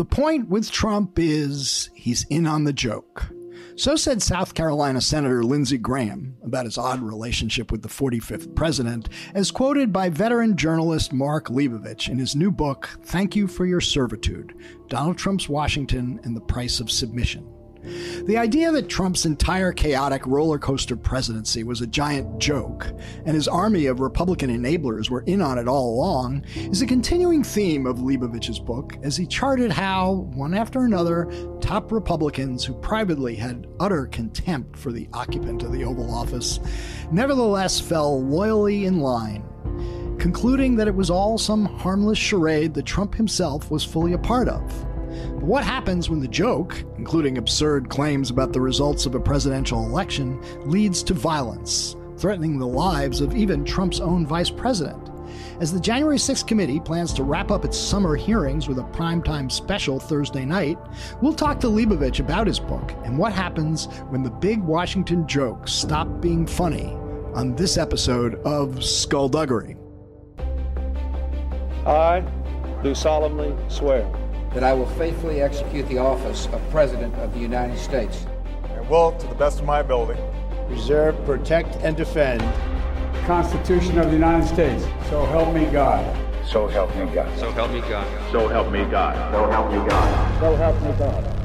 The point with Trump is he's in on the joke. So said South Carolina Senator Lindsey Graham about his odd relationship with the 45th president, as quoted by veteran journalist Mark Leibovich in his new book, Thank You for Your Servitude Donald Trump's Washington and the Price of Submission. The idea that Trump's entire chaotic roller coaster presidency was a giant joke, and his army of Republican enablers were in on it all along, is a continuing theme of Leibovich's book as he charted how, one after another, top Republicans who privately had utter contempt for the occupant of the Oval Office nevertheless fell loyally in line concluding that it was all some harmless charade that Trump himself was fully a part of. But what happens when the joke, including absurd claims about the results of a presidential election, leads to violence, threatening the lives of even Trump's own vice president? As the January 6th committee plans to wrap up its summer hearings with a primetime special Thursday night, we'll talk to Leibovich about his book and what happens when the big Washington jokes stop being funny on this episode of Skullduggery. I do solemnly swear that I will faithfully execute the office of President of the United States. And will, to the best of my ability, preserve, protect, and defend the Constitution of the United States. So help me God. So help me God. So help me God. So help me God. So help me God. So help me God.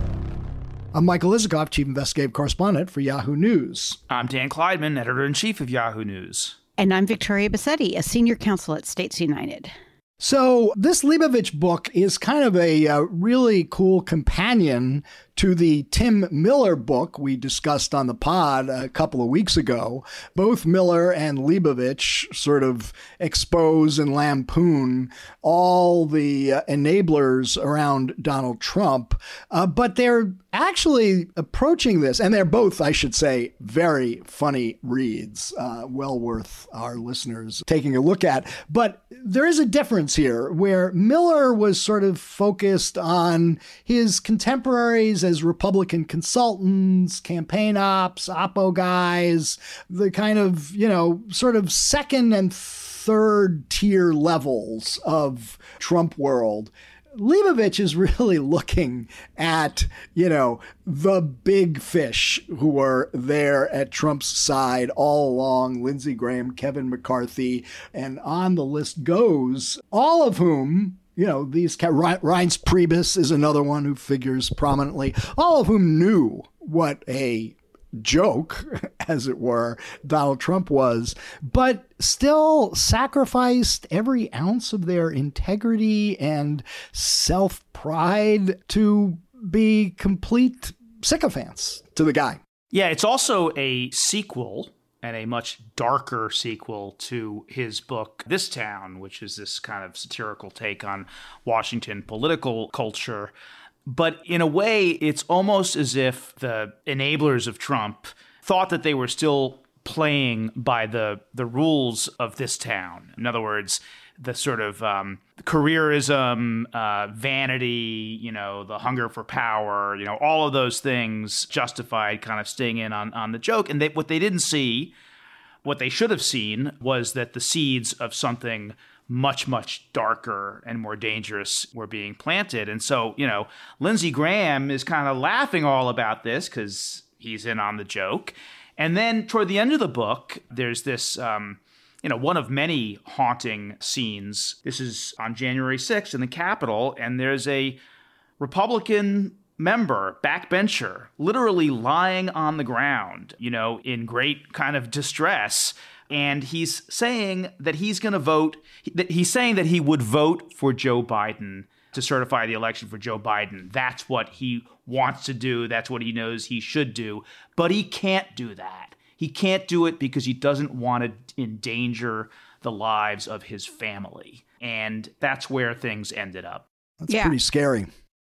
I'm Michael Isikoff, Chief Investigative Correspondent for Yahoo News. I'm Dan Klaidman, Editor in Chief of Yahoo News. And I'm Victoria Bassetti, a Senior Counsel at States United. So, this Leibovich book is kind of a uh, really cool companion to the Tim Miller book we discussed on the pod a couple of weeks ago. Both Miller and Leibovich sort of expose and lampoon all the uh, enablers around Donald Trump, uh, but they're actually approaching this, and they're both, I should say, very funny reads, uh, well worth our listeners taking a look at. But there is a difference here where Miller was sort of focused on his contemporaries as Republican consultants, campaign ops, oppo guys, the kind of, you know, sort of second and third tier levels of Trump world. Leibovich is really looking at, you know, the big fish who were there at Trump's side all along Lindsey Graham, Kevin McCarthy, and on the list goes, all of whom you know, these Reince Priebus is another one who figures prominently, all of whom knew what a joke, as it were, Donald Trump was, but still sacrificed every ounce of their integrity and self pride to be complete sycophants to the guy. Yeah, it's also a sequel and a much darker sequel to his book, This Town, which is this kind of satirical take on Washington political culture. But in a way, it's almost as if the enablers of Trump thought that they were still playing by the the rules of this town. In other words, the sort of um, careerism, uh, vanity, you know, the hunger for power, you know, all of those things justified kind of staying in on, on the joke. And they, what they didn't see, what they should have seen, was that the seeds of something much, much darker and more dangerous were being planted. And so, you know, Lindsey Graham is kind of laughing all about this because he's in on the joke. And then toward the end of the book, there's this. Um, you know, one of many haunting scenes. This is on January 6th in the Capitol, and there's a Republican member, backbencher, literally lying on the ground, you know, in great kind of distress. And he's saying that he's going to vote, that he's saying that he would vote for Joe Biden to certify the election for Joe Biden. That's what he wants to do. That's what he knows he should do. But he can't do that. He can't do it because he doesn't want to endanger the lives of his family. And that's where things ended up. That's yeah. pretty scary.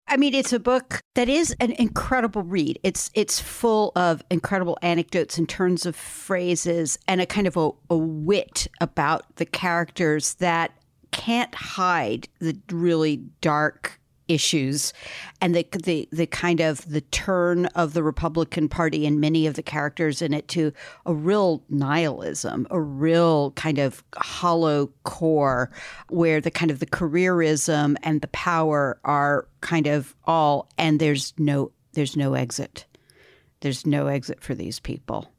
I mean, it's a book that is an incredible read. It's it's full of incredible anecdotes and turns of phrases and a kind of a, a wit about the characters that can't hide the really dark issues and the, the the kind of the turn of the Republican Party and many of the characters in it to a real nihilism, a real kind of hollow core where the kind of the careerism and the power are kind of all and there's no there's no exit. There's no exit for these people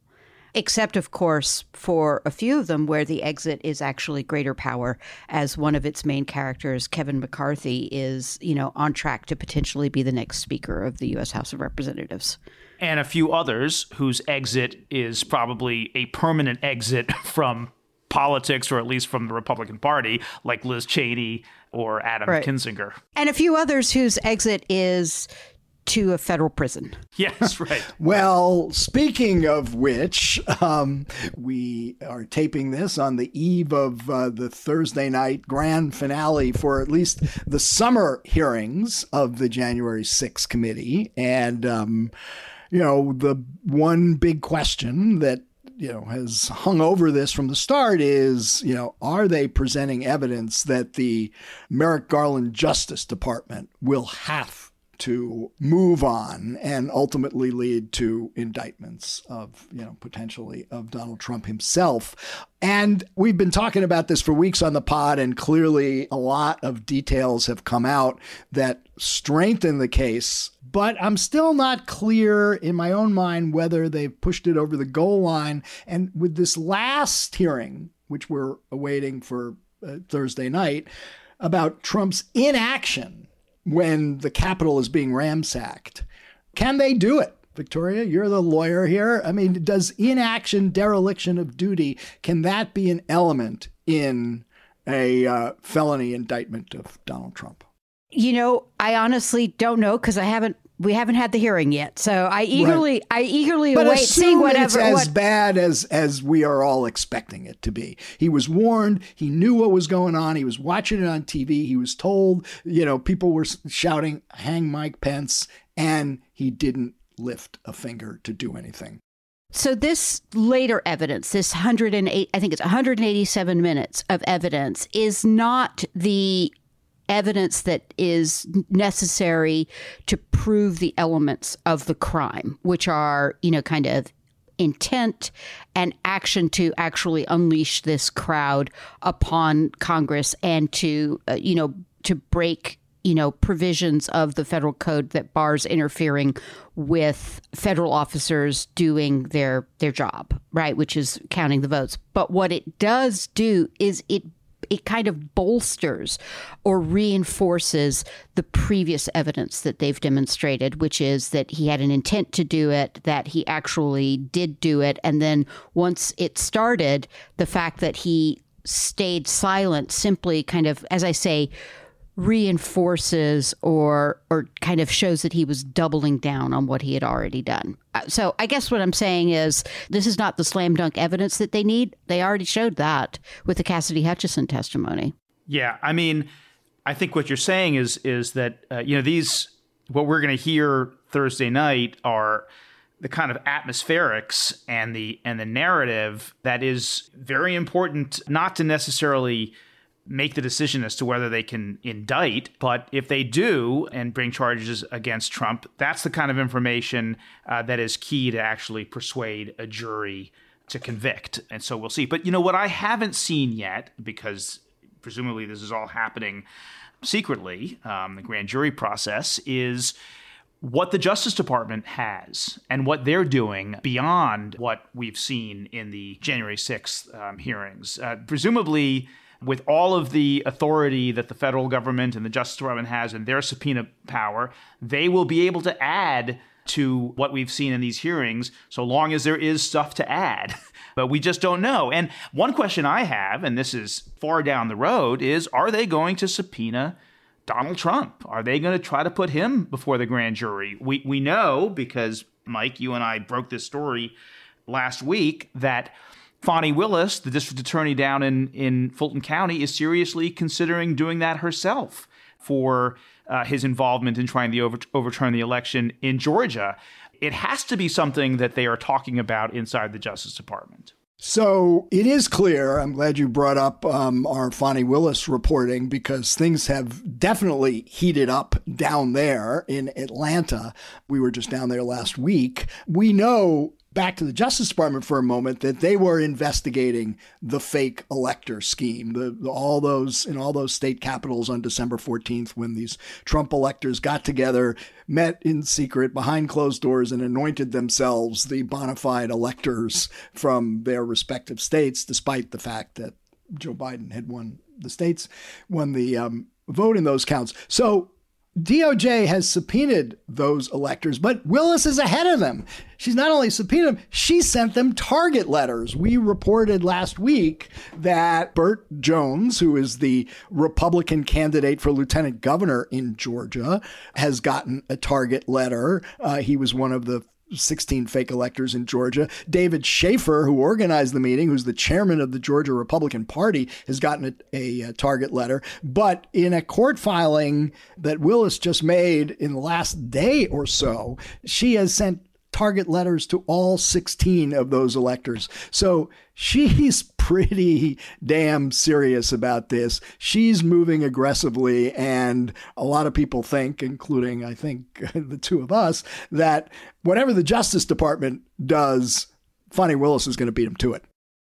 except, of course, for a few of them where the exit is actually greater power, as one of its main characters, Kevin McCarthy, is, you know, on track to potentially be the next Speaker of the U.S. House of Representatives. And a few others whose exit is probably a permanent exit from politics, or at least from the Republican Party, like Liz Cheney or Adam right. Kinzinger. And a few others whose exit is to a federal prison. Yes, right. well, speaking of which, um, we are taping this on the eve of uh, the Thursday night grand finale for at least the summer hearings of the January 6th committee. And, um, you know, the one big question that you know has hung over this from the start is you know are they presenting evidence that the Merrick Garland Justice Department will have to move on and ultimately lead to indictments of, you know, potentially of Donald Trump himself. And we've been talking about this for weeks on the pod, and clearly a lot of details have come out that strengthen the case. But I'm still not clear in my own mind whether they've pushed it over the goal line. And with this last hearing, which we're awaiting for uh, Thursday night, about Trump's inaction when the Capitol is being ransacked. Can they do it? Victoria, you're the lawyer here. I mean, does inaction, dereliction of duty, can that be an element in a uh, felony indictment of Donald Trump? You know, I honestly don't know because I haven't we haven't had the hearing yet, so I eagerly, right. I eagerly but await seeing whatever. It's as what, bad as as we are all expecting it to be. He was warned. He knew what was going on. He was watching it on TV. He was told, you know, people were shouting, "Hang Mike Pence," and he didn't lift a finger to do anything. So this later evidence, this 108, I think it's 187 minutes of evidence, is not the evidence that is necessary to prove the elements of the crime, which are, you know, kind of intent and action to actually unleash this crowd upon Congress and to, uh, you know, to break you know provisions of the federal code that bars interfering with federal officers doing their their job right which is counting the votes. But what it does do is it it kind of bolsters or reinforces the previous evidence that they've demonstrated, which is that he had an intent to do it, that he actually did do it. And then once it started, the fact that he stayed silent simply kind of, as I say, reinforces or or kind of shows that he was doubling down on what he had already done. Uh, so I guess what I'm saying is this is not the slam dunk evidence that they need. They already showed that with the Cassidy Hutchinson testimony. Yeah, I mean, I think what you're saying is is that uh, you know these what we're going to hear Thursday night are the kind of atmospherics and the and the narrative that is very important not to necessarily make the decision as to whether they can indict. But if they do and bring charges against Trump, that's the kind of information uh, that is key to actually persuade a jury to convict. And so we'll see. But you know what I haven't seen yet, because presumably this is all happening secretly, um, the grand jury process, is what the Justice Department has and what they're doing beyond what we've seen in the January 6th um, hearings. Uh, presumably, with all of the authority that the federal government and the Justice Department has and their subpoena power, they will be able to add to what we've seen in these hearings so long as there is stuff to add. but we just don't know. And one question I have, and this is far down the road, is are they going to subpoena Donald Trump? Are they going to try to put him before the grand jury? We, we know because, Mike, you and I broke this story last week that Fani Willis, the district attorney down in, in Fulton County, is seriously considering doing that herself for uh, his involvement in trying to over- overturn the election in Georgia. It has to be something that they are talking about inside the Justice Department. So it is clear. I'm glad you brought up um, our Fani Willis reporting because things have definitely heated up down there in Atlanta. We were just down there last week. We know back to the Justice Department for a moment that they were investigating the fake elector scheme, the, the, all those in all those state capitals on December 14th when these Trump electors got together, met in secret behind closed doors, and anointed themselves the bona fide electors from their respective states, despite the fact that Joe Biden had won the states, won the um, vote in those counts. So DOJ has subpoenaed those electors, but Willis is ahead of them. She's not only subpoenaed them, she sent them target letters. We reported last week that Burt Jones, who is the Republican candidate for lieutenant governor in Georgia, has gotten a target letter. Uh, he was one of the 16 fake electors in Georgia. David Shafer, who organized the meeting, who's the chairman of the Georgia Republican Party, has gotten a, a, uh, target letter. But in a court filing that Willis just made in the last day or so, she has sent target letters to all 16 of those electors. So she's pretty damn serious about this. She's moving aggressively, and a lot of people think, including I think the two of us, that whatever the Justice Department does, Fani Willis is going to beat him to it.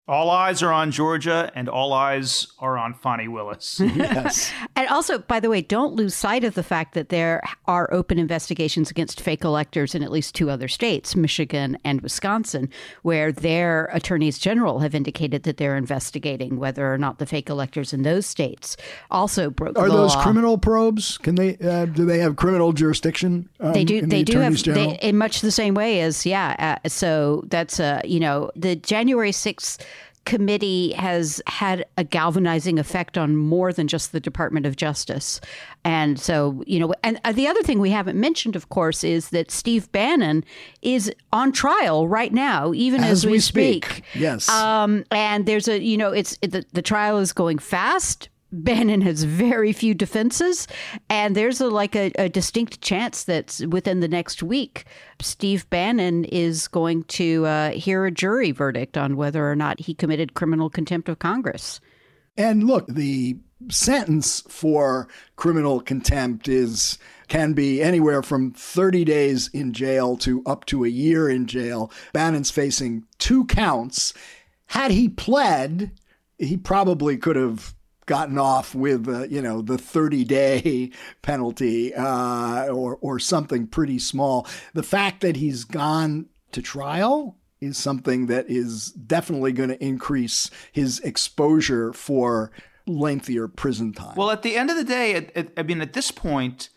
All eyes are on Georgia, and all eyes are on Fani Willis. yes. and also, by the way, don't lose sight of the fact that there are open investigations against fake electors in at least two other states, Michigan and Wisconsin, where their attorneys general have indicated that they're investigating whether or not the fake electors in those states also broke the law. are those law. criminal probes? Can they? Uh, do they have criminal jurisdiction? Um, they do. the They do have they, in much the same way as yeah. Uh, so that's uh, you know the January sixth committee has had a galvanizing effect on more than just the Department of Justice. And so, you know, and the other thing we haven't mentioned, of course, is that Steve Bannon is on trial right now, even as, As we speak. speak. Yes. Um, and there's a, you know, it's the, the trial is going fast. Bannon has very few defenses, and there's a like a, a, distinct chance that within the next week, Steve Bannon is going to uh, hear a jury verdict on whether or not he committed criminal contempt of Congress. And look, the sentence for criminal contempt is can be anywhere from 30 days in jail to up to a year in jail. Bannon's facing two counts. Had he pled, he probably could have gotten off with uh, you know the 30 day penalty uh, or or something pretty small. The fact that he's gone to trial is something that is definitely going to increase his exposure for lengthier prison time. Well, at the end of the day, at, at, I mean, at this point,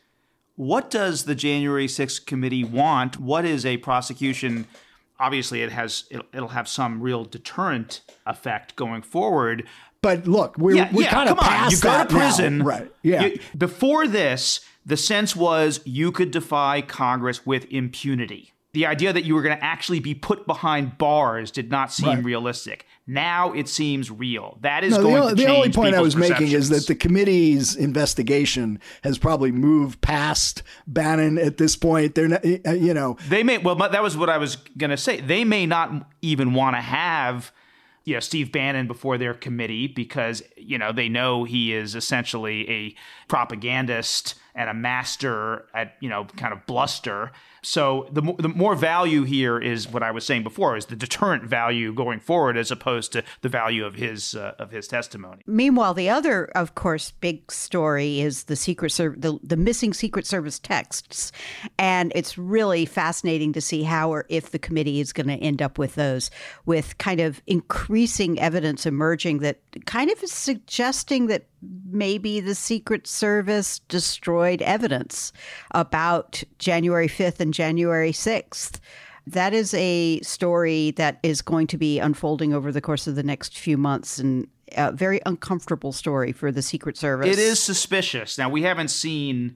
what does the January 6th committee want? What is a prosecution? Obviously, it has it'll, it'll have some real deterrent effect going forward. But look, we're, yeah, we're yeah, kind of come on. past You go to prison, now. right? Yeah. You, before this, the sense was you could defy Congress with impunity. The idea that you were going to actually be put behind bars did not seem Right. realistic. Now it seems real. That is No, going the, only, to the only point I was making is that the committee's investigation has probably moved past Bannon at this point. They're not, uh, you know, They may well, that was what I was gonna say. They may not even want to have, you know, Steve Bannon before their committee because you know they know he is essentially a propagandist and a master at you know kind of bluster. So the the more value here is what I was saying before is the deterrent value going forward as opposed to the value of his uh, of his testimony. Meanwhile, the other, of course, big story is the Secret Service, the, the missing Secret Service texts, and it's really fascinating to see how or if the committee is going to end up with those, with kind of increasing evidence emerging that kind of is suggesting that maybe the Secret Service destroyed evidence about January fifth and January sixth. That is a story that is going to be unfolding over the course of the next few months and a very uncomfortable story for the Secret Service. It is suspicious. Now we haven't seen,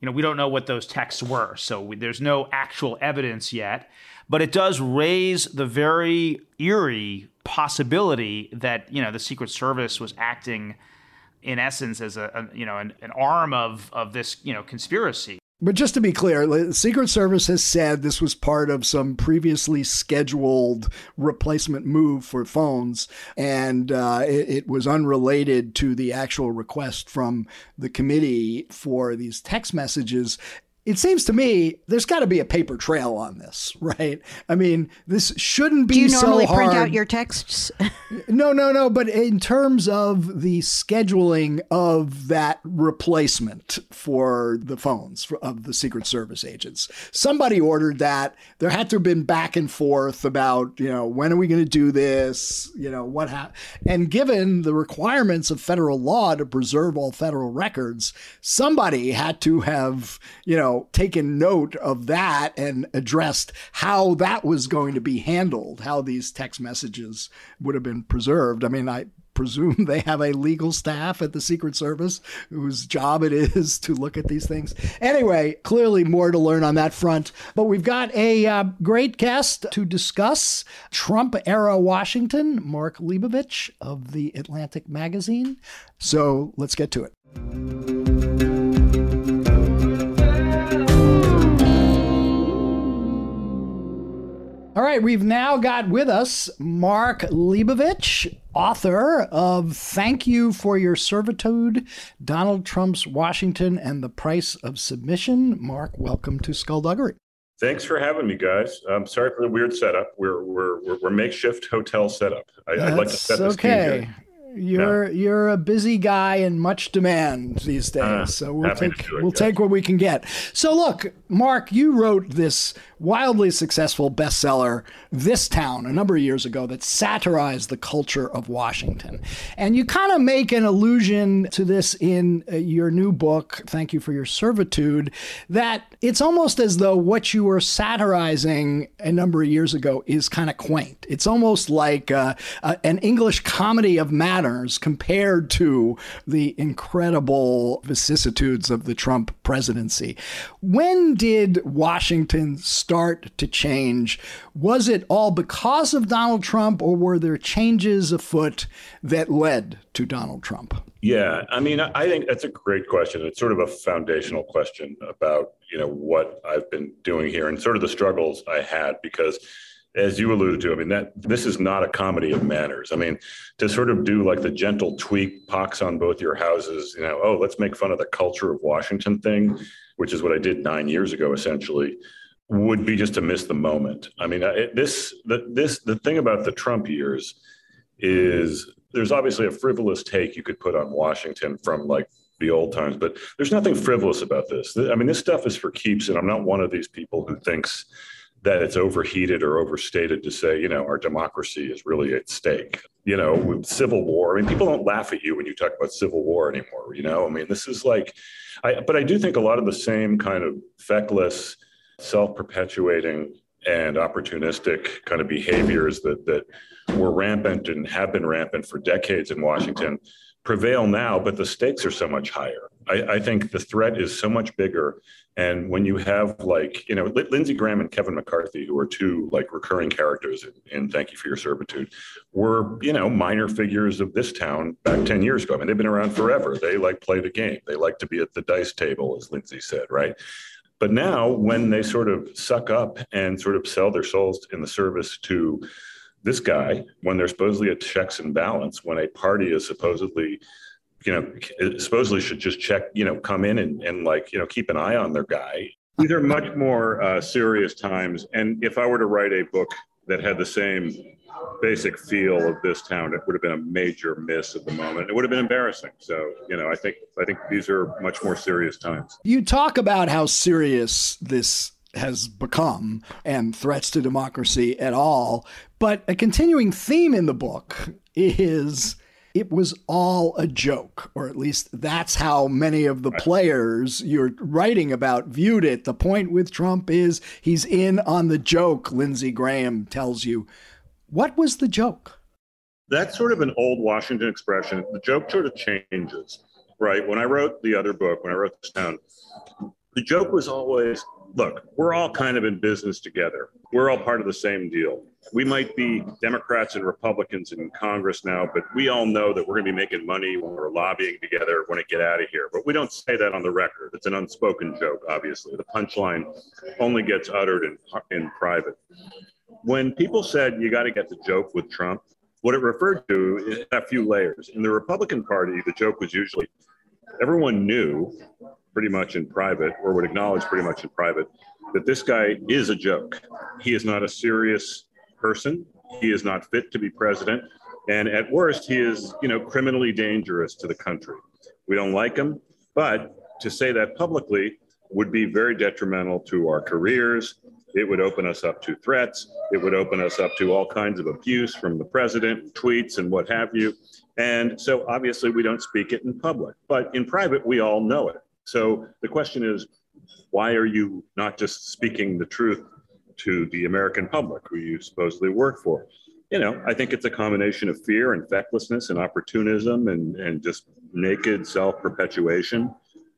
you know, we don't know what those texts were, so we, there's no actual evidence yet. But it does raise the very eerie possibility that you know the Secret Service was acting, in essence, as a, a you know an, an arm of of this you know conspiracy. But just to be clear, the Secret Service has said this was part of some previously scheduled replacement move for phones, and uh, it, it, was unrelated to the actual request from the committee for these text messages it seems to me there's got to be a paper trail on this, right? I mean, this shouldn't be. Do you so normally hard. print out your texts? no, no, no. But in terms of the scheduling of that replacement for the phones of the Secret Service agents, somebody ordered that. There had to have been back and forth about, you know, when are we going to do this? You know, what happened? And given the requirements of federal law to preserve all federal records, somebody had to have, you know taken note of that and addressed how that was going to be handled, how these text messages would have been preserved. I mean, I presume they have a legal staff at the Secret Service whose job it is to look at these things. Anyway, clearly more to learn on that front. But we've got a uh, great guest to discuss Trump era Washington, Mark Leibovich of The Atlantic Magazine. So let's get to it. All right, we've now got with us Mark Leibovich, author of Thank You for Your Servitude Donald Trump's Washington and the Price of Submission. Mark, welcome to Skullduggery. Thanks for having me, guys. I'm sorry for the weird setup. We're we're we're, we're makeshift hotel setup. I, would like to set this okay. You're yeah. you're a busy guy and much demand these days. Uh, so we'll take it, we'll take what we can get. So look, Mark, you wrote this wildly successful bestseller, This Town, a number of years ago that satirized the culture of Washington. And you kind of make an allusion to this in uh, your new book, Thank You for Your Servitude, that it's almost as though what you were satirizing a number of years ago is kind of quaint. It's almost like uh, uh, an English comedy of manners compared to the incredible vicissitudes of the Trump presidency. When did Washington start? Start to change? Was it all because of Donald Trump, or were there changes afoot that led to Donald Trump? Yeah, I mean, I think that's a great question. It's sort of a foundational question about you know what I've been doing here and sort of the struggles I had because as you alluded to, I mean that this is not a comedy of manners. I mean, to sort of do like the gentle tweak, pox on both your houses, you know, oh, let's make fun of the culture of Washington thing, which is what I did nine years ago, essentially would be just to miss the moment. I mean, it, this the this the thing about the Trump years is there's obviously a frivolous take you could put on Washington from like the old times, but there's nothing frivolous about this. I mean, this stuff is for keeps, and I'm not one of these people who thinks that it's overheated or overstated to say, you know, our democracy is really at stake. You know, civil war. I mean, people don't laugh at you when you talk about civil war anymore. You know, I mean, this is like, I, but I do think a lot of the same kind of feckless self-perpetuating and opportunistic kind of behaviors that that were rampant and have been rampant for decades in Washington prevail now, but the stakes are so much higher. I, I, think the threat is so much bigger. And when you have like, you know, Lindsey Graham and Kevin McCarthy, who are two like recurring characters in, in, Thank You for Your Servitude, were, you know, minor figures of this town back 10 years ago. I mean, they've been around forever. They like play the game. They like to be at the dice table, as Lindsey said, right? But now, when they sort of suck up and sort of sell their souls in the service to this guy, when there's supposedly a checks and balance, when a party is supposedly, you know, supposedly should just check, you know, come in and, and like, you know, keep an eye on their guy. These are much more uh, serious times. And if I were to write a book that had the same basic feel of this town, it would have been a major miss at the moment. It would have been embarrassing. So, you know, I think I think these are much more serious times. You talk about how serious this has become and threats to democracy at all, but a continuing theme in the book is it was all a joke, or at least that's how many of the players you're writing about viewed it. The point with Trump is he's in on the joke, Lindsey Graham tells you. What was the joke? That's sort of an old Washington expression. The joke sort of changes, right? When I wrote the other book, when I wrote This Town, the joke was always look, we're all kind of in business together. We're all part of the same deal. We might be Democrats and Republicans in Congress now, but we all know that we're going to be making money when we're lobbying together when to get out of here. But we don't say that on the record. It's an unspoken joke, obviously. The punchline only gets uttered in, in private. When people said you got to get the joke with Trump, what it referred to is a few layers. In the Republican Party, the joke was usually everyone knew pretty much in private or would acknowledge pretty much in private that this guy is a joke. He is not a serious person. He is not fit to be president. And at worst, he is, you know, criminally dangerous to the country. We don't like him, but to say that publicly would be very detrimental to our careers. It would open us up to threats. It would open us up to all kinds of abuse from the president, tweets, and what have you. And so obviously we don't speak it in public, but in private, we all know it. So the question is, why are you not just speaking the truth to the American public who you supposedly work for? You know, I think it's a combination of fear and fecklessness and opportunism and, and just naked self perpetuation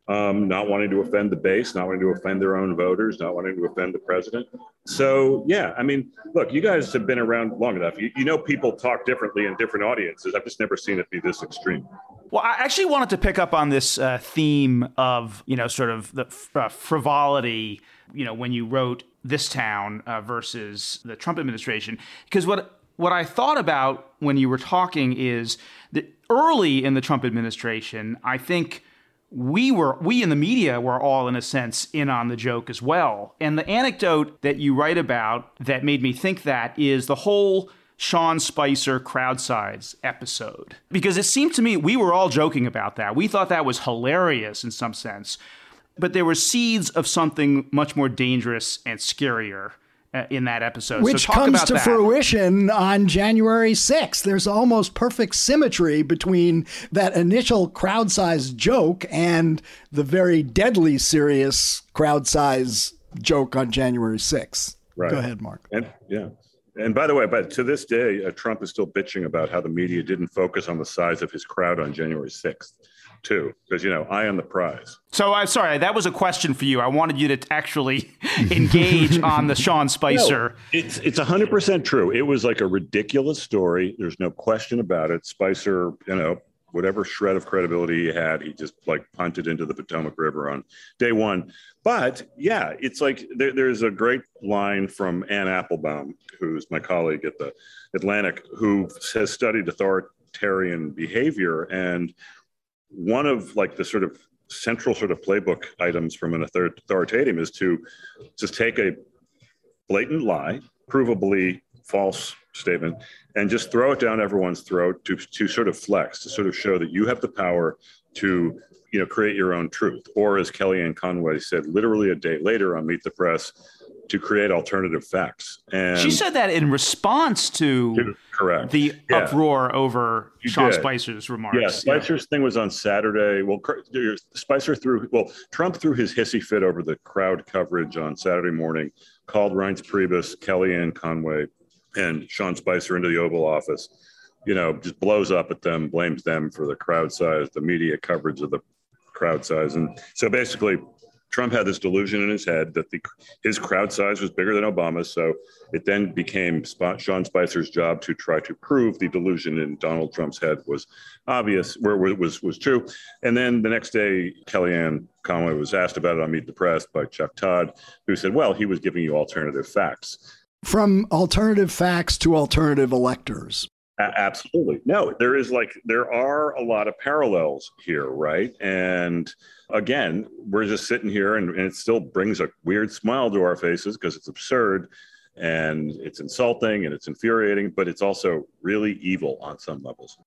um, not wanting to offend the base, not wanting to offend their own voters, not wanting to offend the president. So, yeah, I mean, look, you guys have been around long enough. You, you know, people talk differently in different audiences. I've just never seen it be this extreme. Well, I actually wanted to pick up on this uh, theme of, you know, sort of the uh, frivolity, you know, when you wrote This Town uh, versus the Trump administration. Because what, what I thought about when you were talking is that early in the Trump administration, I think we were we in the media were all in a sense in on the joke as well. And the anecdote that you write about that made me think that is the whole Sean Spicer crowd size episode. Because it seemed to me we were all joking about that. We thought that was hilarious in some sense. But there were seeds of something much more dangerous and scarier in that episode. Which so comes to that. fruition on January 6th. There's almost perfect symmetry between that initial crowd size joke and the very deadly serious crowd size joke on January 6th. Right. Go ahead, Mark. And yeah. And by the way, but to this day, uh, Trump is still bitching about how the media didn't focus on the size of his crowd on January 6th too, because you know I am the prize. So I'm sorry, that was a question for you. I wanted you to actually engage on the Sean Spicer. No, it's it's 100 percent true. It was like a ridiculous story. There's no question about it. Spicer, you know, whatever shred of credibility he had, he just like punted into the Potomac River on day one. But yeah, it's like there, there's a great line from Anne Applebaum, who's my colleague at the Atlantic, who has studied authoritarian behavior and one of like the sort of central sort of playbook items from an authoritative is to just take a blatant lie, provably false statement, and just throw it down everyone's throat to, to sort of flex, to sort of show that you have the power to you know create your own truth. Or as Kellyanne Conway said, literally a day later on Meet the Press, to create alternative facts. And she said that in response to correct the yeah. uproar over she Sean did. Spicer's remarks. Yeah, Spicer's yeah. thing was on Saturday. Well, Spicer threw well, Trump threw his hissy fit over the crowd coverage on Saturday morning. Called Reince Priebus, Kellyanne Conway, and Sean Spicer into the Oval Office. You know, just blows up at them, blames them for the crowd size, the media coverage of the crowd size, and so basically Trump had this delusion in his head that the, his crowd size was bigger than Obama's. So it then became Sean Spicer's job to try to prove the delusion in Donald Trump's head was obvious, where was was true. And then the next day, Kellyanne Conway was asked about it on Meet the Press by Chuck Todd, who said, "Well, he was giving you alternative facts." From alternative facts to alternative electors. Absolutely. No, there is like, there are a lot of parallels here, right? And again, we're just sitting here and, and it still brings a weird smile to our faces because it's absurd and it's insulting and it's infuriating, but it's also really evil on some levels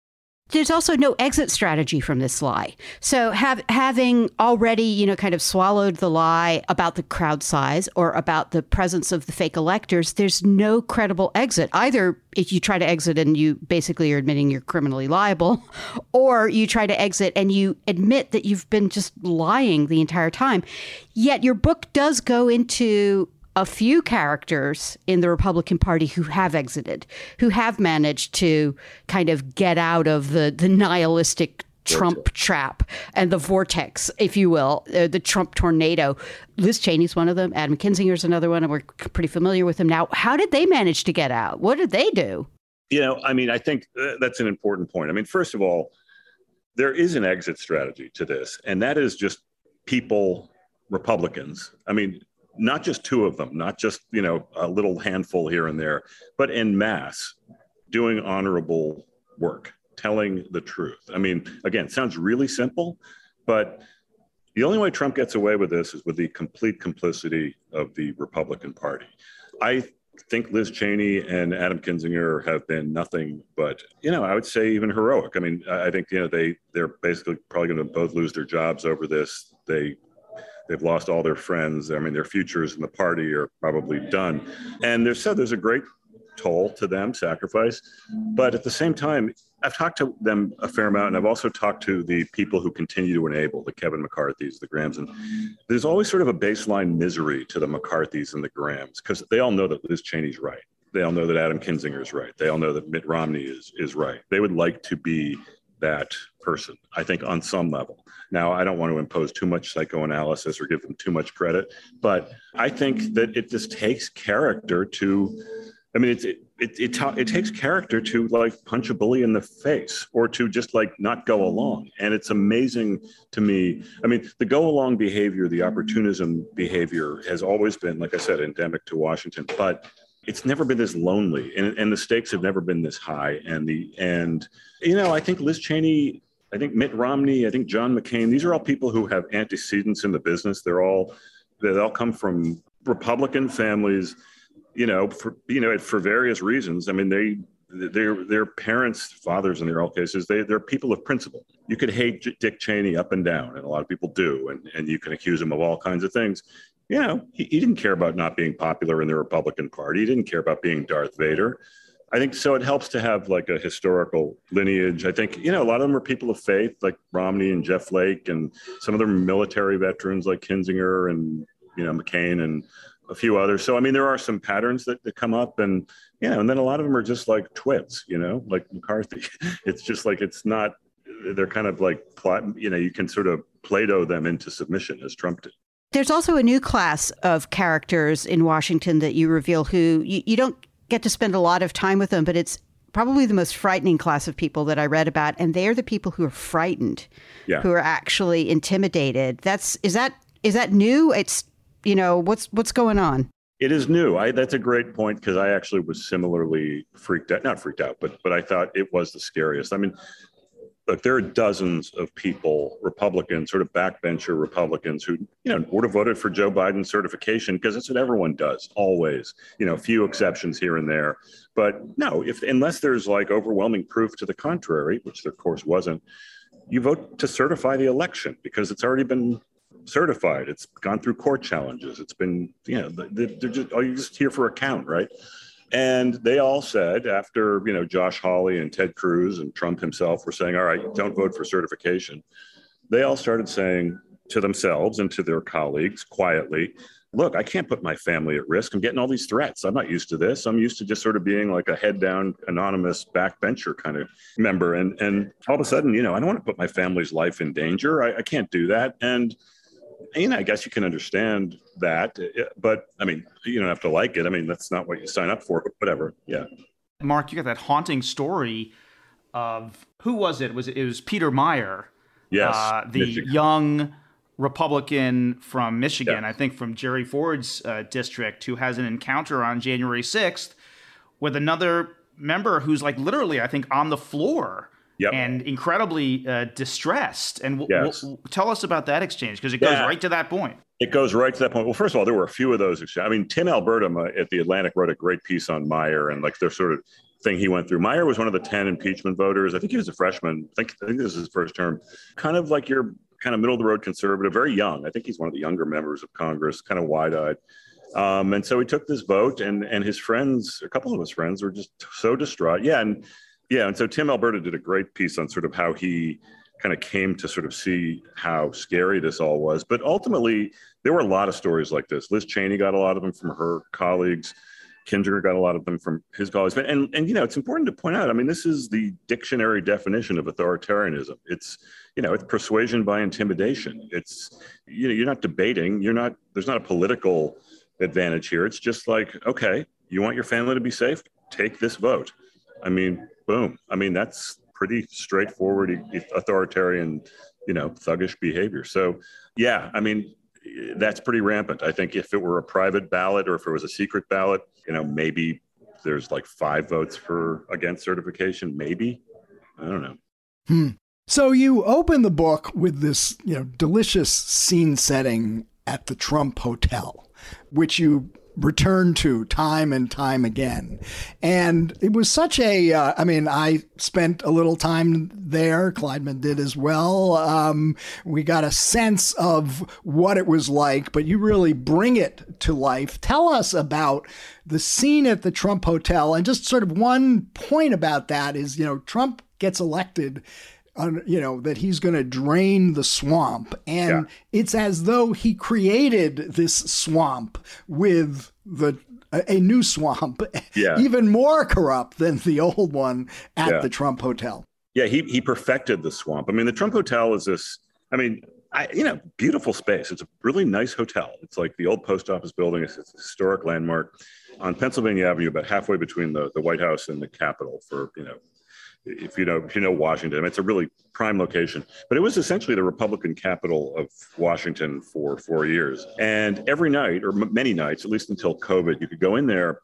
there's also no exit strategy from this lie. So have, having already, you know, kind of swallowed the lie about the crowd size or about the presence of the fake electors, there's no credible exit. Either if you try to exit and you basically are admitting you're criminally liable, or you try to exit and you admit that you've been just lying the entire time. Yet your book does go into a few characters in the Republican Party who have exited, who have managed to kind of get out of the, the nihilistic Trump trap and the vortex, if you will, uh, the Trump tornado. Liz Cheney's one of them. Adam Kinzinger's another one, and we're pretty familiar with them now. How did they manage to get out? What did they do? You know, I mean, I think uh, that's an important point. I mean, first of all, there is an exit strategy to this, and that is just people, Republicans. I mean, not just two of them, not just, you know, a little handful here and there, but in mass doing honorable work, telling the truth. I mean, again, sounds really simple, but the only way Trump gets away with this is with the complete complicity of the Republican Party. I think Liz Cheney and Adam Kinzinger have been nothing but, you know, I would say even heroic. I mean, I think you know they they're basically probably going to both lose their jobs over this. They they've lost all their friends. I mean, their futures in the party are probably done. And there's so there's a great toll to them, sacrifice. But at the same time, I've talked to them a fair amount, and I've also talked to the people who continue to enable the Kevin McCarthy's, the Grahams, and there's always sort of a baseline misery to the McCarthy's and the Grahams because they all know that Liz Cheney's right. They all know that Adam Kinzinger's right. They all know that Mitt Romney is is right. They would like to be that person, I think, on some level. Now, I don't want to impose too much psychoanalysis or give them too much credit, but I think that it just takes character to I mean, it's, it, it, it, ta- it takes character to like punch a bully in the face or to just like not go along. And it's amazing to me. I mean, the go along behavior, the opportunism behavior has always been, like I said, endemic to Washington, but it's never been this lonely and, and the stakes have never been this high. And the, and, you know, I think Liz Cheney, I think Mitt Romney, I think John McCain, these are all people who have antecedents in the business. They're all, they all come from Republican families you know, for you know, for various reasons. I mean, they their their parents, fathers in their all cases, they they're people of principle. You could hate Dick Cheney up and down, and a lot of people do, and and you can accuse him of all kinds of things. You know, he, he didn't care about not being popular in the Republican Party. He didn't care about being Darth Vader. I think so. It helps to have like a historical lineage. I think you know a lot of them are people of faith, like Romney and Jeff Flake, and some of them military veterans like Kinzinger and you know McCain and a few others. So I mean, there are some patterns that, that come up, and you know, and then a lot of them are just like twits, you know, like McCarthy. It's just like it's not. They're kind of like plot. You know, you can sort of Play-Doh them into submission, as Trump did. There's also a new class of characters in Washington that you reveal who you, you don't get to spend a lot of time with them, but it's probably the most frightening class of people that I read about, and they are the people who are frightened, yeah. who are actually intimidated. That's is that is that new? It's you know what's what's going on. It is new. I, that's a great point because I actually was similarly freaked out. Not freaked out, but but I thought it was the scariest. I mean, look, there are dozens of people, Republicans, sort of backbencher Republicans, who you know would have voted for Joe Biden's certification because that's what everyone does, always. You know, a few exceptions here and there, but no, if unless there's like overwhelming proof to the contrary, which there of course wasn't, you vote to certify the election because it's already been certified. It's gone through court challenges. It's been, you know, they're just, oh, you're just here for a count, right? And they all said after, you know, Josh Hawley and Ted Cruz and Trump himself were saying, all right, don't vote for certification. They all started saying to themselves and to their colleagues quietly, look, I can't put my family at risk. I'm getting all these threats. I'm not used to this. I'm used to just sort of being like a head down, anonymous backbencher kind of member. And and all of a sudden, you know, I don't want to put my family's life in danger. I, I can't do that. And know, I guess you can understand that, but I mean, you don't have to like it. I mean, that's not what you sign up for, but whatever. Yeah. Mark, you got that haunting story of who was it? Was it, it was Peter Meijer? Yes. Uh, the Michigan. young Republican from Michigan, Yeah. I think from Jerry Ford's uh, district, who has an encounter on January 6th with another member who's like literally, I think, on the floor. Yep. And incredibly uh, distressed. And w- Yes. w- tell us about that exchange because it goes Yeah. right to that point. It goes right to that point. Well, first of all, there were a few of those. Exchanges. I mean, Tim Alberta uh, at the Atlantic wrote a great piece on Meijer and like their sort of thing he went through. Meijer was one of the 10 impeachment voters. I think he was a freshman. I think, I think this is his first term. Kind of like your kind of middle of the road conservative, very young. I think he's one of the younger members of Congress, kind of wide eyed. Um, and so he took this vote, and and his friends, a couple of his friends, were just so distraught. Yeah, and yeah, and so Tim Alberta did a great piece on sort of how he kind of came to sort of see how scary this all was. But ultimately, there were a lot of stories like this. Liz Cheney got a lot of them from her colleagues. Kinzinger got a lot of them from his colleagues. And, and, you know, it's important to point out, I mean, this is the dictionary definition of authoritarianism. It's, you know, it's persuasion by intimidation. It's, you know, you're not debating, you're not, there's not a political advantage here. It's just like, okay, you want your family to be safe? Take this vote. I mean, boom. I mean, that's pretty straightforward authoritarian, you know, thuggish behavior. So, yeah, I mean, that's pretty rampant. I think if it were a private ballot or if it was a secret ballot, you know, maybe there's like five votes for against certification. Maybe I don't know. Hmm. So you open the book with this, you know, delicious scene setting at the Trump Hotel, which you return to time and time again. And it was such a. Uh, I mean, I spent a little time there. Klaidman did as well. Um, we got a sense of what it was like, but you really bring it to life. Tell us about the scene at the Trump Hotel. And just sort of one point about that is, you know, Trump gets elected you know that he's going to drain the swamp and yeah. it's as though he created this swamp with the a new swamp yeah. even more corrupt than the old one at yeah. the Trump hotel yeah he he perfected the swamp i mean the Trump hotel is this i mean I, you know, beautiful space. It's a really nice hotel. It's like the old post office building. It's, it's a historic landmark on Pennsylvania Avenue, about halfway between the, the White House and the Capitol for, you know, if you know if you know Washington, it's a really prime location. But it was essentially the Republican capital of Washington for four years. And every night, or m- many nights, at least until COVID, you could go in there.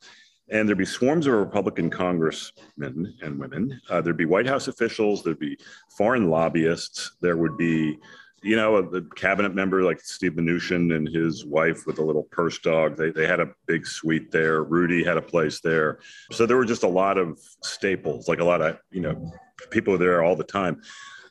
And there'd be swarms of Republican congressmen and women. Uh, there'd be White House officials. There'd be foreign lobbyists. There would be you know, a, cabinet member like Steve Mnuchin and his wife with a little purse dog. They, they had a big suite there. Rudy had a place there. So there were just a lot of staples, like a lot of, you know, people there all the time.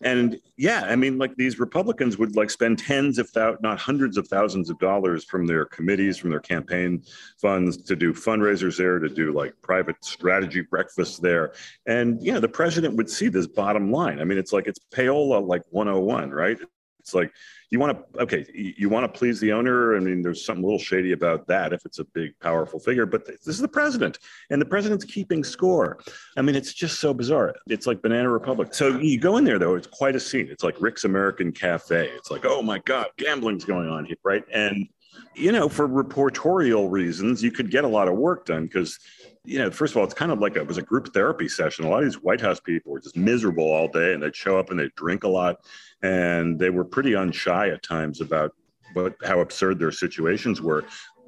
And yeah, I mean, like these Republicans would like spend tens, if not hundreds of thousands of dollars from their committees, from their campaign funds to do fundraisers there, to do like private strategy breakfasts there. And, know, the president would see this bottom line. I mean, it's like it's payola like 101, right? It's like you want to okay, you want to please the owner. I mean, there's something a little shady about that if it's a big, powerful figure. But this is the president, and the president's keeping score. I mean, it's just so bizarre. It's like Banana Republic. So you go in there though, it's quite a scene. It's like Rick's American Cafe. It's like, oh my God, gambling's going on here, right? And you know, for reportorial reasons, you could get a lot of work done because you know, first of all, it's kind of like a, it was a group therapy session. A lot of these White House people were just miserable all day and they'd show up and they'd drink a lot. And they were pretty unshy at times about what, how absurd their situations were.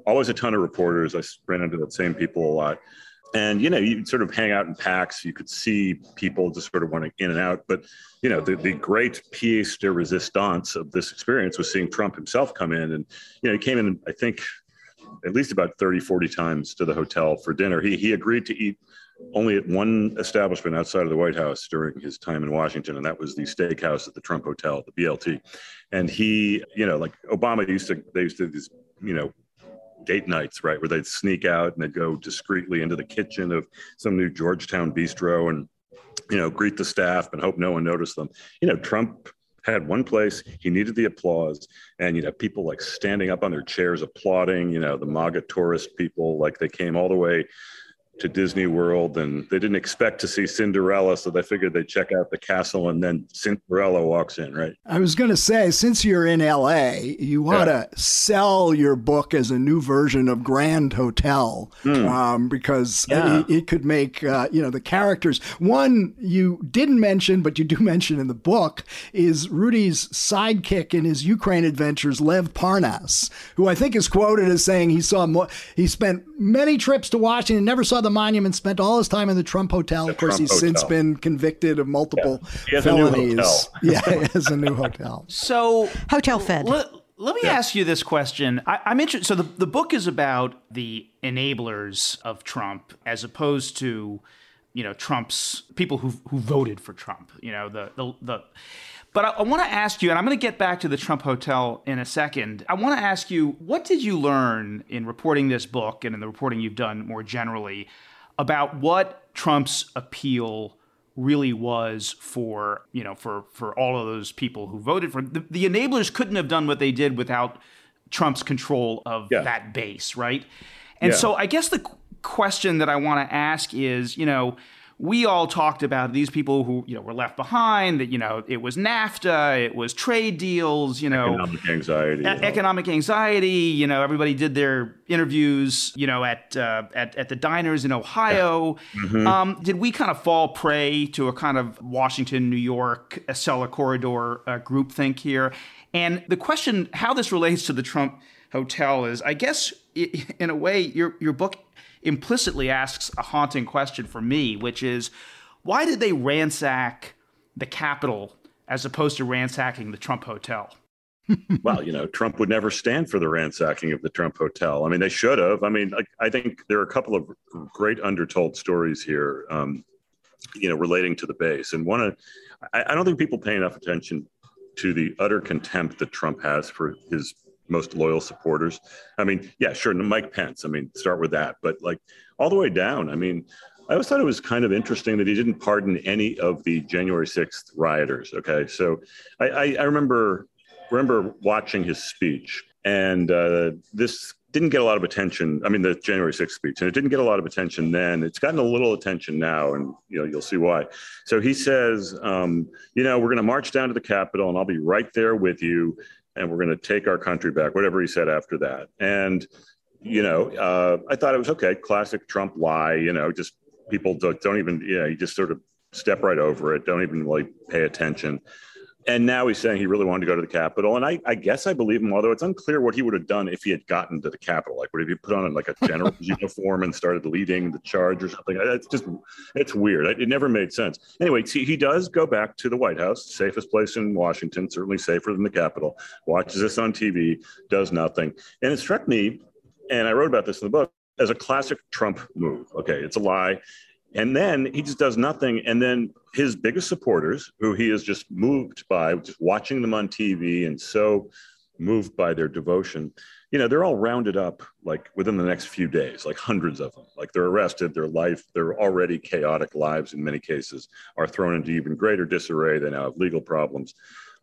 Always a ton of reporters. I ran into the same people a lot. And, you know, you sort of hang out in packs. You could see people just sort of wanting in and out. But, you know, the, the great pièce de resistance of this experience was seeing Trump himself come in. And, you know, he came in, I think, at least about 30, 40 times to the hotel for dinner. He, he agreed to eat only at one establishment outside of the White House during his time in Washington, and that was the steakhouse at the Trump Hotel, the BLT. And he, you know, like Obama used to, they used to these, you know, date nights, right, where they'd sneak out and they'd go discreetly into the kitchen of some new Georgetown bistro and, you know, greet the staff and hope no one noticed them. You know, Trump had one place he needed the applause and you know people like standing up on their chairs applauding you know the maga tourist people like they came all the way to Disney World and they didn't expect to see Cinderella, so they figured they'd check out the castle and then Cinderella walks in, right? I was going to say, since you're in LA, you ought yeah. to sell your book as a new version of Grand Hotel mm. um, because yeah. it, it, could make, uh, you know, the characters. One you didn't mention, but you do mention in the book, is Rudy's sidekick in his Ukraine adventures, Lev Parnas, who I think is quoted as saying he saw, mo- he spent many trips to Washington, never saw the the monument, spent all his time in the Trump Hotel. The of course, Trump he's hotel. since been convicted of multiple yeah. felonies. yeah, he has a new hotel. So hotel fed. Let, let me yeah. ask you this question. I, am interested. So the the book is about the enablers of Trump, as opposed to, you know, Trump's people who who voted for Trump. You know, the the the. But I, I want to ask you, and I'm going to get back to the Trump Hotel in a second. I want to ask you, what did you learn in reporting this book and in the reporting you've done more generally about what Trump's appeal really was for you know for for all of those people who voted for the, the enablers couldn't have done what they did without Trump's control of yeah. that base, right? And yeah. so I guess the question that I want to ask is, you know, we all talked about these people who you know were left behind that you know it was NAFTA, it was trade deals, you know, economic anxiety, e- economic anxiety. You know, everybody did their interviews, you know, at uh, at at the diners in Ohio. Yeah. Mm-hmm. Um, did we kind of fall prey to a kind of Washington, New York, Acela corridor uh, groupthink here? And the question, how this relates to the Trump hotel, is I guess in a way your your book implicitly asks a haunting question for me, which is why did they ransack the Capitol as opposed to ransacking the Trump Hotel? well, you know, Trump would never stand for the ransacking of the Trump Hotel. I mean, they should have. I mean, I, I think there are a couple of great undertold stories here, um, you know, relating to the base. And one, I, I don't think people pay enough attention to the utter contempt that Trump has for his most loyal supporters. I mean, yeah, sure, Mike Pence. I mean, start with that, but like all the way down. I mean, I always thought it was kind of interesting that he didn't pardon any of the January 6th rioters. Okay, so I, I, I remember remember watching his speech, and uh, this didn't get a lot of attention. I mean, the January 6th speech, and it didn't get a lot of attention then. It's gotten a little attention now, and you know you'll see why. So he says, um, you know, we're going to march down to the Capitol, and I'll be right there with you and we're going to take our country back, whatever he said after that. And, you know, uh, I thought it was okay, classic Trump lie, you know, just people don't, don't even, you know, you just sort of step right over it, don't even like pay attention. And now he's saying he really wanted to go to the Capitol. And I, I guess I believe him, although it's unclear what he would have done if he had gotten to the Capitol. Like, would he put on like a general uniform and started leading the charge or something? It's just, it's weird. It never made sense. Anyway, he, he does go back to the White House, safest place in Washington, certainly safer than the Capitol, watches this on TV, does nothing. And it struck me, and I wrote about this in the book, as a classic Trump move. Okay, it's a lie. And then he just does nothing. And then his biggest supporters, who he is just moved by, just watching them on TV and so moved by their devotion, you know, they're all rounded up like within the next few days, like hundreds of them. Like they're arrested, their life, their already chaotic lives in many cases are thrown into even greater disarray. They now have legal problems.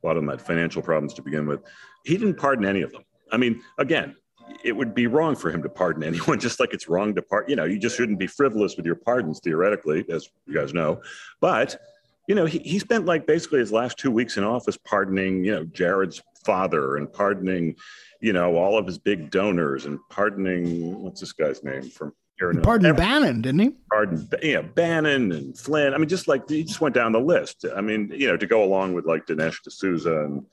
A lot of them had financial problems to begin with. He didn't pardon any of them. I mean, again, it would be wrong for him to pardon anyone, just like it's wrong to pardon. You know, you just shouldn't be frivolous with your pardons, theoretically, as you guys know. But, you know, he, he spent like basically his last two weeks in office pardoning, you know, Jared's father and pardoning, you know, all of his big donors and pardoning, what's this guy's name from here? Pardon Every, Bannon, didn't he? Pardon, yeah, Bannon and Flynn. I mean, just like he just went down the list. I mean, you know, to go along with like Dinesh D'Souza and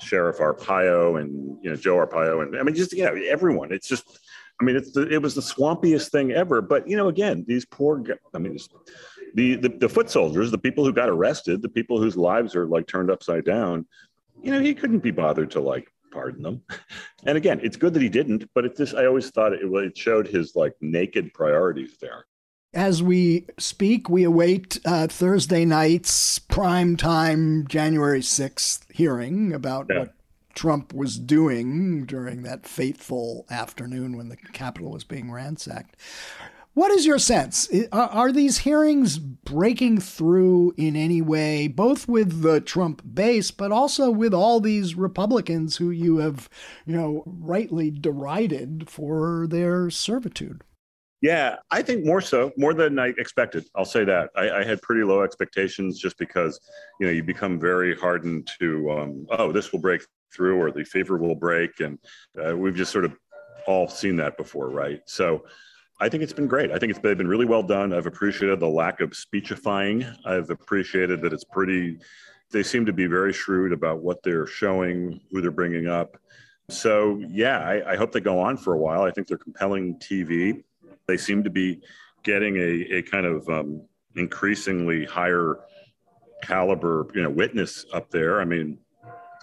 Sheriff Arpaio and you know Joe Arpaio and I mean just you know everyone. It's just I mean it's the, it was the swampiest thing ever. But you know again these poor I mean the, the the foot soldiers, the people who got arrested, the people whose lives are like turned upside down. You know he couldn't be bothered to like pardon them. And again, it's good that he didn't, but it just I always thought it, it showed his like naked priorities there. As we speak, we await uh, Thursday night's prime time January 6th hearing about yeah. what Trump was doing during that fateful afternoon when the Capitol was being ransacked. What is your sense? Are, these hearings breaking through in any way, both with the Trump base, but also with all these Republicans who you have, you know, rightly derided for their servitude? Yeah, I think more so, more than I expected. I'll say that. I, I had pretty low expectations just because, you know, you become very hardened to, um, oh, this will break through or the favor will break. And uh, we've just sort of all seen that before, right? So I think it's been great. I think it's been really well done. I've appreciated the lack of speechifying. I've appreciated that it's pretty, they seem to be very shrewd about what they're showing, who they're bringing up. So, yeah, I, I hope they go on for a while. I think they're compelling TV they seem to be getting a, a kind of um, increasingly higher caliber, you know, witness up there. I mean,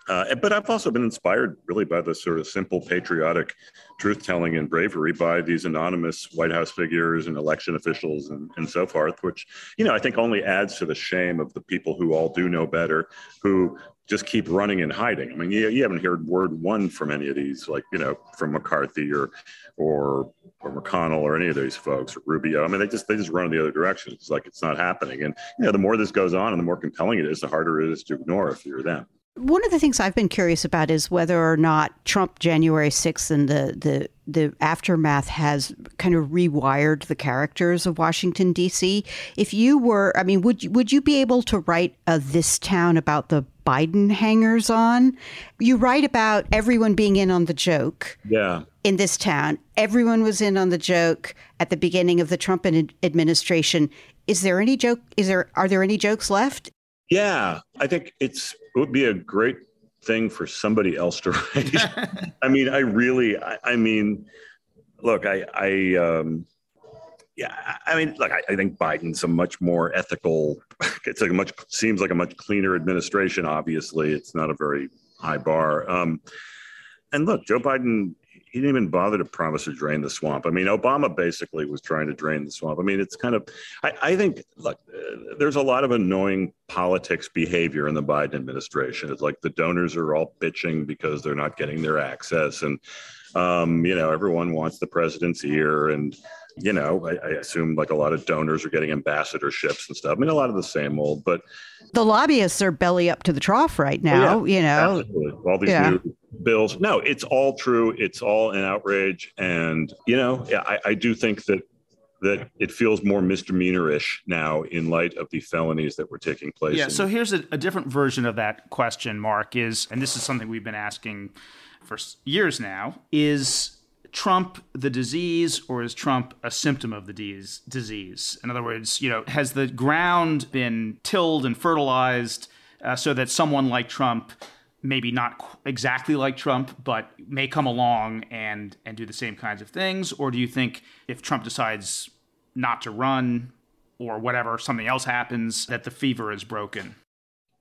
uh, but I've also been inspired really by the sort of simple patriotic truth telling and bravery by these anonymous White House figures and election officials and, and so forth, which, you know, I think only adds to the shame of the people who all do know better, who just keep running and hiding. I mean, you, you haven't heard word one from any of these, like, you know, from McCarthy or, or, or McConnell or any of these folks or Rubio. I mean, they just, they just run in the other direction. It's like, it's not happening. And, you know, the more this goes on and the more compelling it is, the harder it is to ignore if you're them. One of the things I've been curious about is whether or not Trump January 6th and the, the, the aftermath has kind of rewired the characters of Washington, D.C. If you were, I mean, would you, would you be able to write a This Town about the Biden hangers on? You write about everyone being in on the joke. Yeah. In this town, everyone was in on the joke at the beginning of the Trump administration. Is there any joke? Is there are there any jokes left? Yeah, I think it's it would be a great thing for somebody else to write. I mean, I really, I, I mean, look, I, I, um, yeah, I mean, look, I, I, think Biden's a much more ethical. It's like a much seems like a much cleaner administration. Obviously, it's not a very high bar. Um, and look, Joe Biden he didn't even bother to promise to drain the swamp. I mean, Obama basically was trying to drain the swamp. I mean, it's kind of, I, I think, look, uh, there's a lot of annoying politics behavior in the Biden administration. It's like the donors are all bitching because they're not getting their access. And, um, you know, everyone wants the president's ear. And, you know, I, I, assume like a lot of donors are getting ambassadorships and stuff. I mean, a lot of the same old, but the lobbyists are belly up to the trough right now. Oh, yeah, you know, absolutely. all these yeah. new bills. No, it's all true. It's all an outrage, and you know, I, I do think that that it feels more misdemeanorish now in light of the felonies that were taking place. Yeah. In- so here's a, a different version of that question, Mark. Is and this is something we've been asking for years now. Is Trump the disease or is Trump a symptom of the disease? In other words, you know, has the ground been tilled and fertilized uh, so that someone like Trump, maybe not exactly like Trump, but may come along and and do the same kinds of things? Or do you think if Trump decides not to run or whatever, something else happens, that the fever is broken?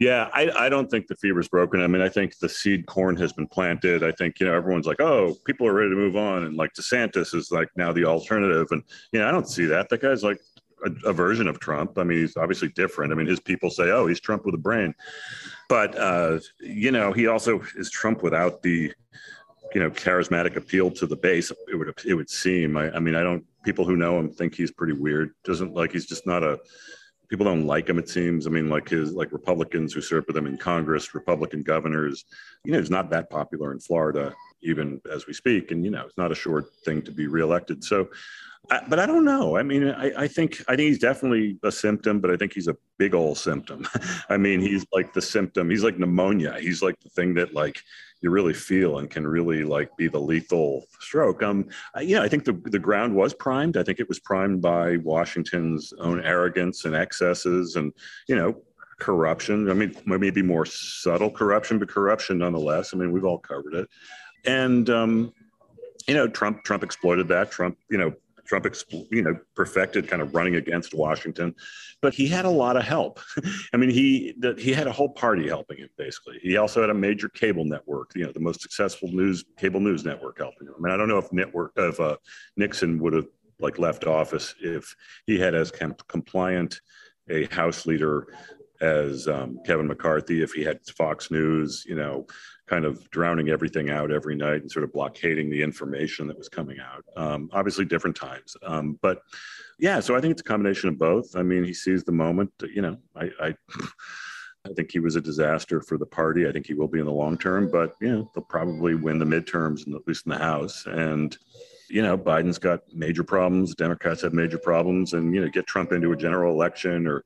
Yeah, I, I don't think the fever's broken. I mean, I think the seed corn has been planted. I think, you know, everyone's like, oh, people are ready to move on. And like DeSantis is like now the alternative. And, you know, I don't see that. That guy's like a, a version of Trump. I mean, he's obviously different. I mean, his people say, oh, he's Trump with a brain. But, uh, you know, he also is Trump without the, you know, charismatic appeal to the base. It would, it would seem. I, I mean, I don't, people who know him think he's pretty weird. Doesn't like, he's just not a, people don't like him. It seems. I mean, like his like Republicans who served with him in Congress, Republican governors. You know, he's not that popular in Florida, even as we speak. And you know, it's not a short thing to be reelected. So, I, but I don't know. I mean, I, I think I think he's definitely a symptom, but I think he's a big old symptom. I mean, he's like the symptom. He's like pneumonia. He's like the thing that like you really feel and can really like be the lethal stroke. Um, yeah, I think the the ground was primed. I think it was primed by Washington's own arrogance and excesses, and you know, corruption. I mean, maybe more subtle corruption, but corruption nonetheless. I mean, we've all covered it, and um, you know, Trump Trump exploited that. Trump, you know, Trump, you know, perfected kind of running against Washington, but he had a lot of help. I mean, he the, he had a whole party helping him. Basically, he also had a major cable network, you know, the most successful news cable news network helping him. I mean, I don't know if network of uh, Nixon would have like left office if he had as com- compliant a House leader as um, Kevin McCarthy, if he had Fox News, you know, kind of drowning everything out every night and sort of blockading the information that was coming out. Um, obviously, different times, um, but yeah. So I think it's a combination of both. I mean, he sees the moment. You know, I. I I think he was a disaster for the party. I think he will be in the long term, but you know they'll probably win the midterms, at least in the House. And you know Biden's got major problems. Democrats have major problems, and you know get Trump into a general election or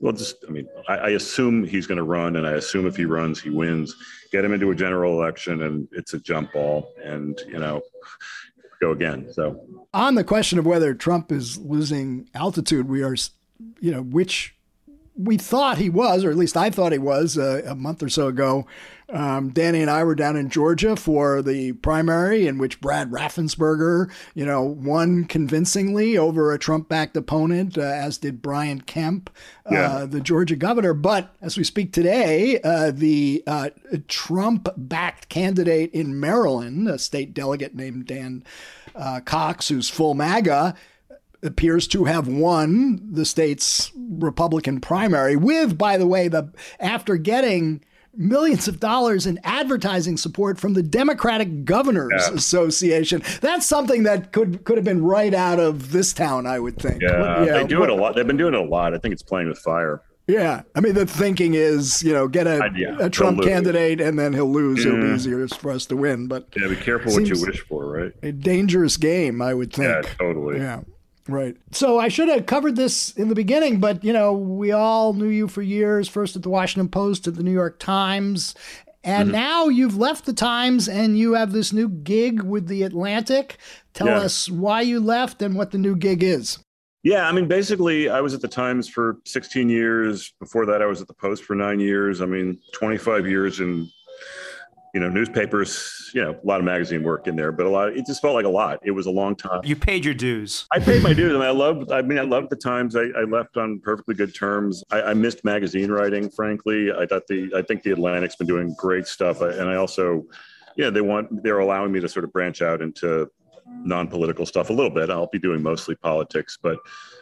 well, just I mean, I, I assume he's going to run, and I assume if he runs, he wins. Get him into a general election, and it's a jump ball, and you know, go again. So, on the question of whether Trump is losing altitude, we are, you know, which we thought he was, or at least I thought he was uh, a month or so ago. Um, Danny and I were down in Georgia for the primary in which Brad Raffensperger, you know, won convincingly over a Trump-backed opponent, uh, as did Brian Kemp, uh, yeah. the Georgia governor. But as we speak today, uh, the uh, Trump-backed candidate in Maryland, a state delegate named Dan uh, Cox, who's full MAGA, appears to have won the state's Republican primary with, by the way, the after getting millions of dollars in advertising support from the Democratic Governors yeah. Association. That's something that could could have been right out of this town, I would think. Yeah, yeah. they do it a lot. They've been doing it a lot. I think it's playing with fire. Yeah, I mean the thinking is, you know, get a, yeah, a Trump candidate and then he'll lose. It'll be Yeah. easier for us to win. But Yeah, be careful what you wish for, right? a dangerous game, I would think. Yeah, totally. Yeah. Right. So I should have covered this in the beginning, but you know, we all knew you for years, first at the Washington Post, at the New York Times, and Mm-hmm. now you've left the Times and you have this new gig with the Atlantic. Tell Yeah. us why you left and what the new gig is. Yeah, I mean, basically, I was at the Times for 16 years. Before that, I was at the Post for nine years. I mean, 25 years in, you know, newspapers. You know, a lot of magazine work in there, but a lot. It just felt like a lot. It was a long time. You paid your dues. I paid my dues. I mean, I love. I mean, I loved the Times. I, I left on perfectly good terms. I, I missed magazine writing. Frankly, I thought the. I think the Atlantic's been doing great stuff, I, and I also, yeah, they want. They're allowing me to sort of branch out into non-political stuff a little bit. I'll be doing mostly politics, but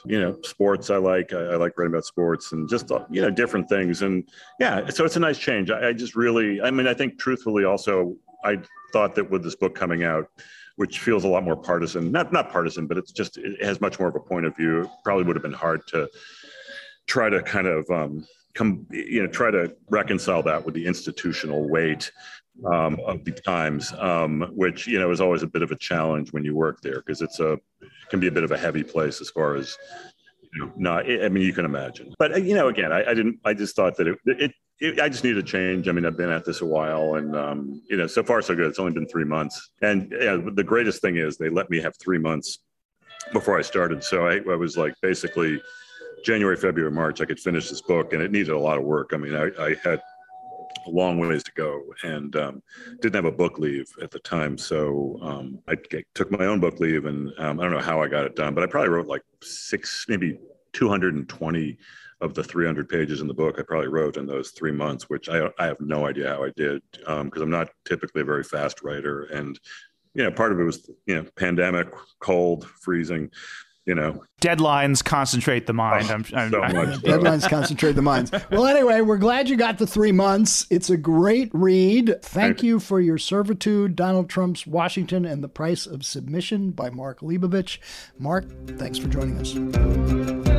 you know, sports I like. I, I like writing about sports and just you know different things. And yeah, so it's a nice change. I, I just really. I mean, I think truthfully, also, I thought that with this book coming out which feels a lot more partisan. Not not partisan, but it's just it has much more of a point of view. It probably would have been hard to try to kind of um, come, you know, try to reconcile that with the institutional weight um, of the Times, um, which you know is always a bit of a challenge when you work there because it's a it can be a bit of a heavy place as far as you know, not. I mean, you can imagine, but uh, you know, again, I, I didn't. I just thought that it, it I just need a change. I mean, I've been at this a while, and um, you know, so far so good. It's only been three months, and yeah, the greatest thing is they let me have three months before I started. So I, I was like basically January, February, March. I could finish this book, and it needed a lot of work. I mean, I, I had a long ways to go, and um, didn't have a book leave at the time. So um, I took my own book leave, and um, I don't know how I got it done, but I probably wrote like six, maybe 220 of the 300 pages in the book I probably wrote in those three months, which I, I have no idea how I did because I'm not typically a very fast writer. And, you know, part of it was, you know, pandemic, cold, freezing, you know. Deadlines concentrate the mind. Oh, I'm, I'm, so I- much. so. Deadlines concentrate the minds. Well, anyway, we're glad you got the three months. It's a great read. Thank you for your servitude, Donald Trump's Washington and the Price of Submission by Mark Leibovich. Mark, thanks for joining us.